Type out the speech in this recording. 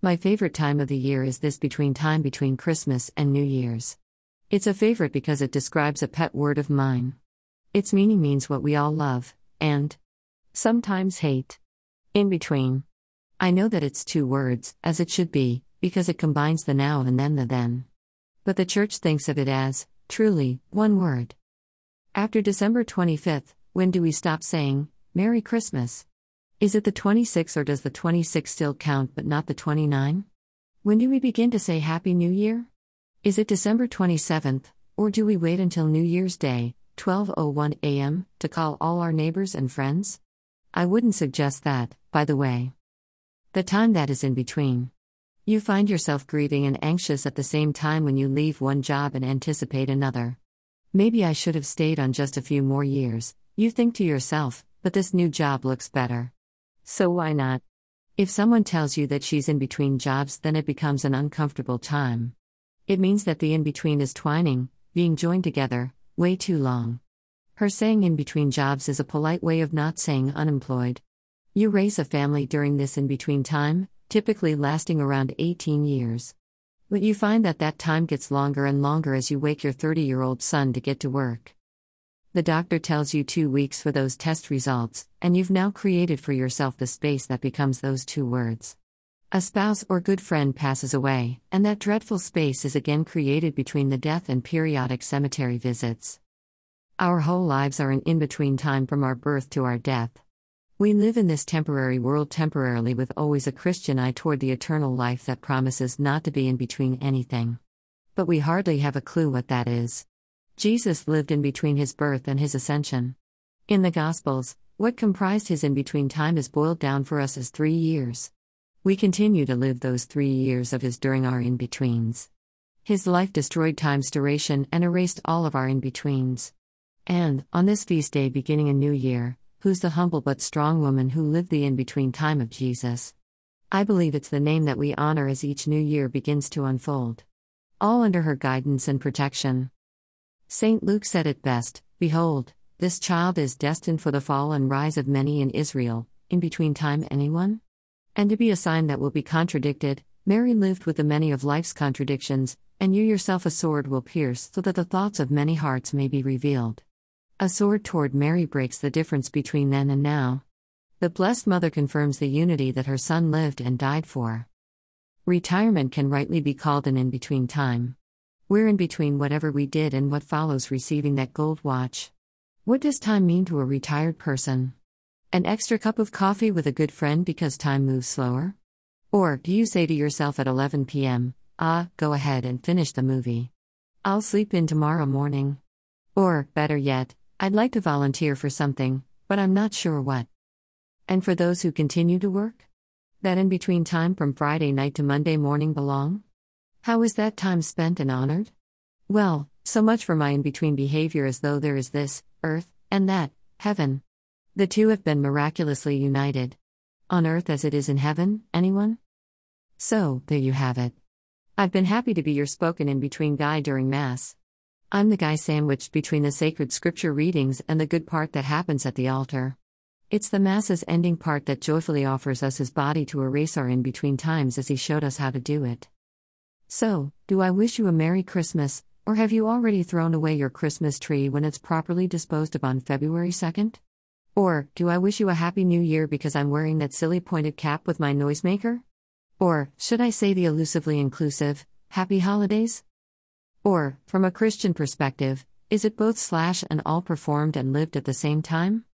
My favorite time of the year is this between time between Christmas and New Year's. It's a favorite because it describes a pet word of mine. Its meaning means what we all love, and sometimes hate. In between. I know that it's two words, as it should be, because it combines the now and then the then. But the church thinks of it as, truly, one word. After December 25th, when do we stop saying, Merry Christmas? Is it the 26th or does the 26 still count but not the 29? When do we begin to say Happy New Year? Is it December 27th, or do we wait until New Year's Day, 12:01 a.m., to call all our neighbors and friends? I wouldn't suggest that, by the way. The time that is in between. You find yourself grieving and anxious at the same time when you leave one job and anticipate another. Maybe I should have stayed on just a few more years, you think to yourself, but this new job looks better. So why not? If someone tells you that she's in between jobs, then it becomes an uncomfortable time. It means that the in between is twining, being joined together, way too long. Her saying in between jobs is a polite way of not saying unemployed. You raise a family during this in between time, typically lasting around 18 years. But you find that that time gets longer and longer as you wake your 30 year old son to get to work. The doctor tells you two weeks for those test results, and you've now created for yourself the space that becomes those two words. A spouse or good friend passes away, and that dreadful space is again created between the death and periodic cemetery visits. Our whole lives are an in between time from our birth to our death. We live in this temporary world temporarily with always a Christian eye toward the eternal life that promises not to be in between anything. But we hardly have a clue what that is. Jesus lived in between his birth and his ascension. In the Gospels, what comprised his in between time is boiled down for us as three years. We continue to live those three years of his during our in betweens. His life destroyed time's duration and erased all of our in betweens. And, on this feast day beginning a new year, who's the humble but strong woman who lived the in between time of Jesus. I believe it's the name that we honor as each new year begins to unfold. All under her guidance and protection. St. Luke said it best Behold, this child is destined for the fall and rise of many in Israel, in between time, anyone? And to be a sign that will be contradicted, Mary lived with the many of life's contradictions, and you yourself a sword will pierce so that the thoughts of many hearts may be revealed. A sword toward Mary breaks the difference between then and now. The Blessed Mother confirms the unity that her Son lived and died for. Retirement can rightly be called an in between time. We're in between whatever we did and what follows receiving that gold watch. What does time mean to a retired person? An extra cup of coffee with a good friend because time moves slower? Or do you say to yourself at 11 p.m., ah, go ahead and finish the movie? I'll sleep in tomorrow morning. Or, better yet, I'd like to volunteer for something, but I'm not sure what. And for those who continue to work? That in between time from Friday night to Monday morning belong? How is that time spent and honored? Well, so much for my in between behavior as though there is this, earth, and that, heaven. The two have been miraculously united. On earth as it is in heaven, anyone? So, there you have it. I've been happy to be your spoken in between guy during Mass. I'm the guy sandwiched between the sacred scripture readings and the good part that happens at the altar. It's the Mass's ending part that joyfully offers us his body to erase our in between times as he showed us how to do it. So, do I wish you a Merry Christmas, or have you already thrown away your Christmas tree when it's properly disposed of on February 2nd? Or, do I wish you a Happy New Year because I'm wearing that silly pointed cap with my noisemaker? Or, should I say the elusively inclusive, Happy Holidays? Or, from a Christian perspective, is it both slash and all performed and lived at the same time?